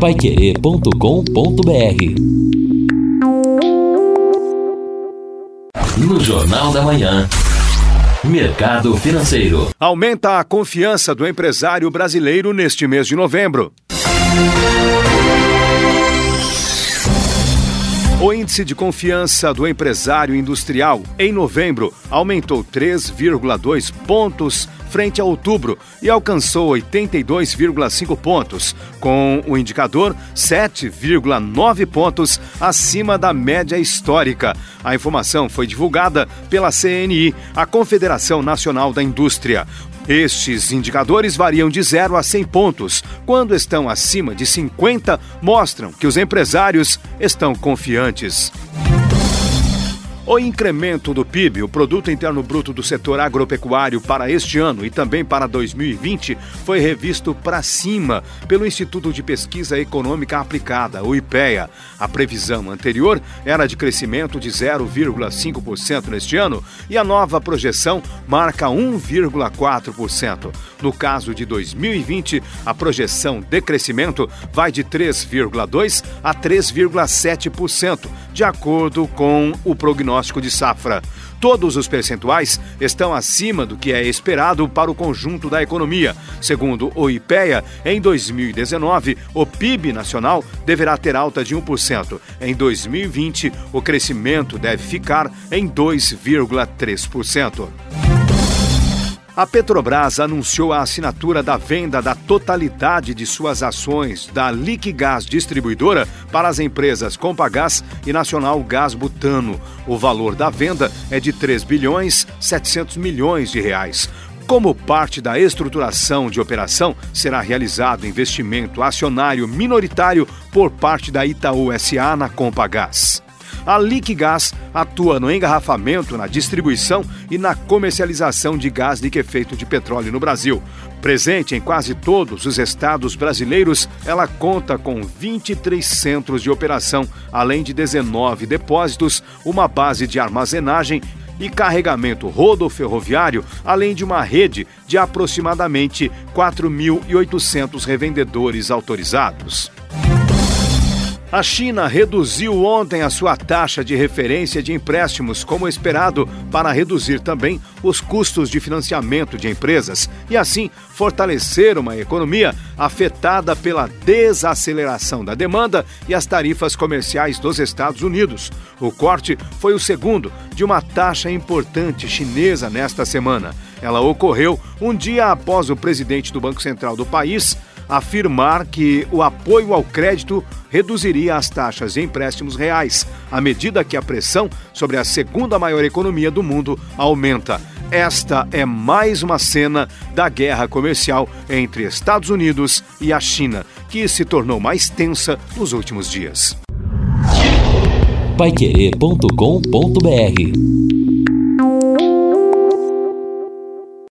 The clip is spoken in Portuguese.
paiquerê.com.br No Jornal da Manhã. Mercado Financeiro. Aumenta a confiança do empresário brasileiro neste mês de novembro. O índice de confiança do empresário industrial em novembro aumentou 3,2 pontos frente a outubro e alcançou 82,5 pontos, com o indicador 7,9 pontos acima da média histórica. A informação foi divulgada pela CNI, a Confederação Nacional da Indústria. Estes indicadores variam de 0 a 100 pontos. Quando estão acima de 50, mostram que os empresários estão confiantes. O incremento do PIB, o Produto Interno Bruto do setor agropecuário para este ano e também para 2020, foi revisto para cima pelo Instituto de Pesquisa Econômica Aplicada, o IPEA. A previsão anterior era de crescimento de 0,5% neste ano e a nova projeção marca 1,4%. No caso de 2020, a projeção de crescimento vai de 3,2% a 3,7%, de acordo com o prognóstico de safra. Todos os percentuais estão acima do que é esperado para o conjunto da economia. Segundo o IPEA, em 2019, o PIB nacional deverá ter alta de 1%. Em 2020, o crescimento deve ficar em 2,3%. A Petrobras anunciou a assinatura da venda da totalidade de suas ações da Liquigás Distribuidora para as empresas Compagás e Nacional Gás Butano. O valor da venda é de 3 bilhões 700 milhões de reais. Como parte da estruturação de operação, será realizado investimento acionário minoritário por parte da Itaú SA na Compagás. A Liquigás atua no engarrafamento, na distribuição e na comercialização de gás liquefeito de petróleo no Brasil. Presente em quase todos os estados brasileiros, ela conta com 23 centros de operação, além de 19 depósitos, uma base de armazenagem e carregamento rodoferroviário, além de uma rede de aproximadamente 4.800 revendedores autorizados. A China reduziu ontem a sua taxa de referência de empréstimos, como esperado, para reduzir também os custos de financiamento de empresas e, assim, fortalecer uma economia afetada pela desaceleração da demanda e as tarifas comerciais dos Estados Unidos. O corte foi o segundo de uma taxa importante chinesa nesta semana. Ela ocorreu um dia após o presidente do Banco Central do país afirmar que o apoio ao crédito reduziria as taxas de empréstimos reais, à medida que a pressão sobre a segunda maior economia do mundo aumenta. Esta é mais uma cena da guerra comercial entre Estados Unidos e a China, que se tornou mais tensa nos últimos dias. Paiquerê.com.br